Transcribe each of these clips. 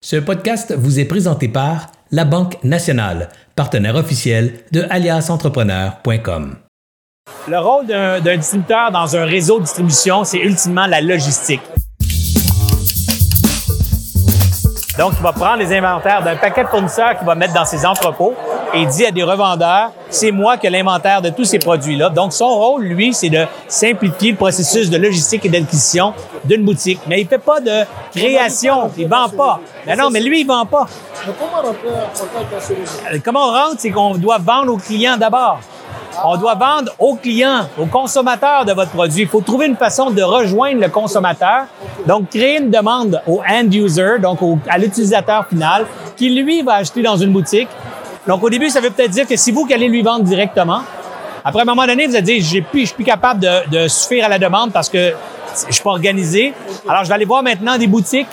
Ce podcast vous est présenté par La Banque Nationale, partenaire officiel de aliasentrepreneur.com. Le rôle d'un distributeur dans un réseau de distribution, c'est ultimement la logistique. Donc, il va prendre les inventaires d'un paquet de fournisseurs qu'il va mettre dans ses entrepôts et dit à des revendeurs, c'est moi qui ai l'inventaire de tous ces produits-là. Donc, son rôle, lui, c'est de simplifier le processus de logistique et d'acquisition d'une boutique. Mais il fait pas de création, il vend pas. Mais non, mais lui, il vend pas. Mais comment on rentre, c'est qu'on doit vendre aux clients d'abord. On doit vendre aux clients, aux consommateurs de votre produit. Il faut trouver une façon de rejoindre le consommateur. Donc, créer une demande au end user, donc au- à l'utilisateur final, qui lui va acheter dans une boutique. Donc, au début, ça veut peut-être dire que c'est vous qui allez lui vendre directement. Après, à un moment donné, vous allez dire, j'ai plus, je suis plus capable de, de suffire à la demande parce que je suis pas organisé. Alors, je vais aller voir maintenant des boutiques.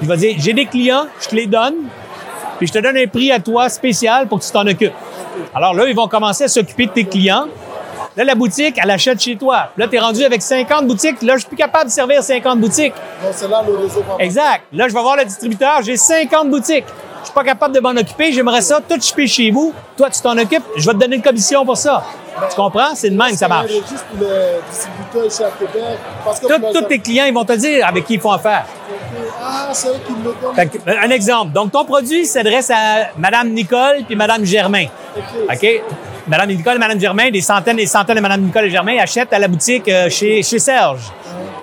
Je vais dire, j'ai des clients, je te les donne puis je te donne un prix à toi spécial pour que tu t'en occupes. Alors là, ils vont commencer à s'occuper de tes clients. Là, la boutique, elle achète chez toi. Là, tu es rendu avec 50 boutiques. Là, je suis plus capable de servir 50 boutiques. C'est là le réseau Exact. Là, je vais voir le distributeur. J'ai 50 boutiques. Je suis pas capable de m'en occuper. J'aimerais ça tout chipper chez vous. Toi, tu t'en occupes. Je vais te donner une commission pour ça. Tu comprends? C'est de même que ça marche. Registre pour les distributeurs ici à Québec. Tous tes clients, ils vont te dire avec qui ils font affaire. Ah, c'est le un exemple. Donc, ton produit s'adresse à Madame Nicole puis Madame Germain. OK? Madame Nicole et Madame Germain, des centaines et des centaines de Madame Nicole et Germain achètent à la boutique euh, chez, chez Serge.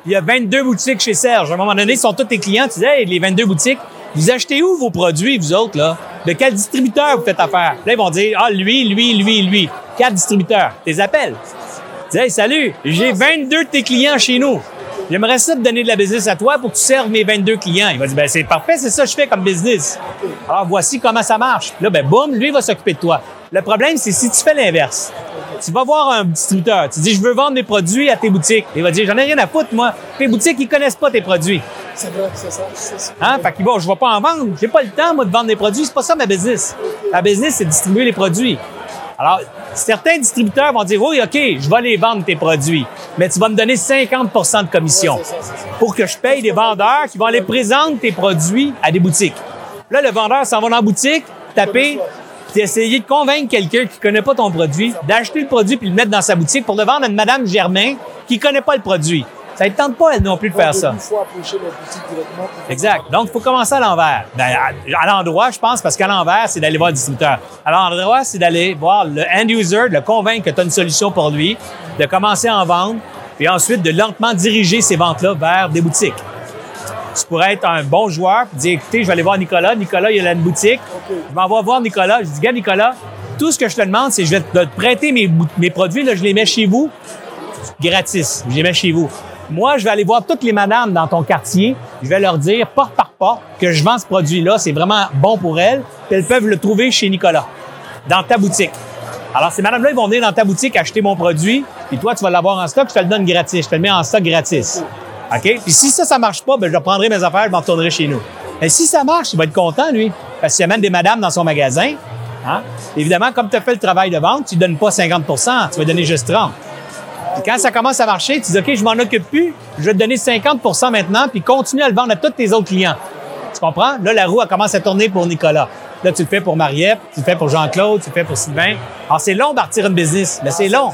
Il y a 22 boutiques chez Serge. À un moment donné, ils sont tous tes clients. Tu dis, hey, les 22 boutiques, vous achetez où vos produits, vous autres, là? De quel distributeur vous faites affaire? Là, ils vont dire, ah, lui, lui, lui, lui. Quatre distributeurs. Appelles. Tu dis, hey, salut, j'ai 22 de tes clients chez nous. J'aimerais ça te donner de la business à toi pour que tu serves mes 22 clients. Il va dire, ben, c'est parfait, c'est ça que je fais comme business. Alors, voici comment ça marche. Là, ben, boum, lui va s'occuper de toi. Le problème, c'est si tu fais l'inverse. Tu vas voir un distributeur, tu dis, je veux vendre mes produits à tes boutiques. Il va dire, j'en ai rien à foutre, moi. Tes boutiques, ils connaissent pas tes produits. C'est vrai, c'est ça. c'est ça. Hein? Fait qu'il va, je vais pas en vendre. J'ai pas le temps, moi, de vendre des produits. C'est pas ça ma business. Ma business, c'est distribuer les produits. Alors, certains distributeurs vont dire, oui, OK, je vais les vendre tes produits, mais tu vas me donner 50% de commission ça, pour que je paye des vendeurs qui vont aller présenter tes produits à des boutiques. Là, le vendeur s'en va dans la boutique, taper, puis essayer de convaincre quelqu'un qui connaît pas ton produit d'acheter le produit puis le mettre dans sa boutique pour le vendre à une Madame Germain qui connaît pas le produit. Ça ne tente pas, elle non plus, de faire ça. Il faut approcher directement. Exact. Donc, il faut commencer à l'envers. Ben, à, l'endroit, je pense, parce qu'à l'envers, c'est d'aller voir le distributeur. À l'endroit, c'est d'aller voir le end user, de le convaincre que tu as une solution pour lui, de commencer à en vendre, puis ensuite de lentement diriger ces ventes-là vers des boutiques. Tu pourrais être un bon joueur, puis dire, écoutez, je vais aller voir Nicolas. Nicolas, il a une boutique. Je m'en vais voir Nicolas. Je dis, gars, Nicolas, tout ce que je te demande, c'est je vais te, te prêter mes produits, là, je les mets chez vous, gratis. Je les mets chez vous. Moi, je vais aller voir toutes les madames dans ton quartier. Je vais leur dire, porte par porte, que je vends ce produit-là. C'est vraiment bon pour elles. Puis elles peuvent le trouver chez Nicolas, dans ta boutique. Alors, ces madames-là, ils vont venir dans ta boutique acheter mon produit. Puis toi, tu vas l'avoir en stock. Je te le donne gratis. Je te le mets en stock gratis. OK? Puis si ça, ça marche pas, ben, je prendrai mes affaires, je m'en retournerai chez nous. Et si ça marche, il va être content, lui. Parce qu'il amène des madames dans son magasin. Hein? Évidemment, comme tu as fait le travail de vente, tu ne donnes pas 50% tu vas donner juste 30 quand ça commence à marcher, tu dis, OK, je m'en occupe plus, je vais te donner 50% maintenant, puis continue à le vendre à tous tes autres clients. Tu comprends? Là, la roue, elle commence à tourner pour Nicolas. Là, tu le fais pour Mariette, tu le fais pour Jean-Claude, tu le fais pour Sylvain. Alors, c'est long de partir une business, mais c'est long.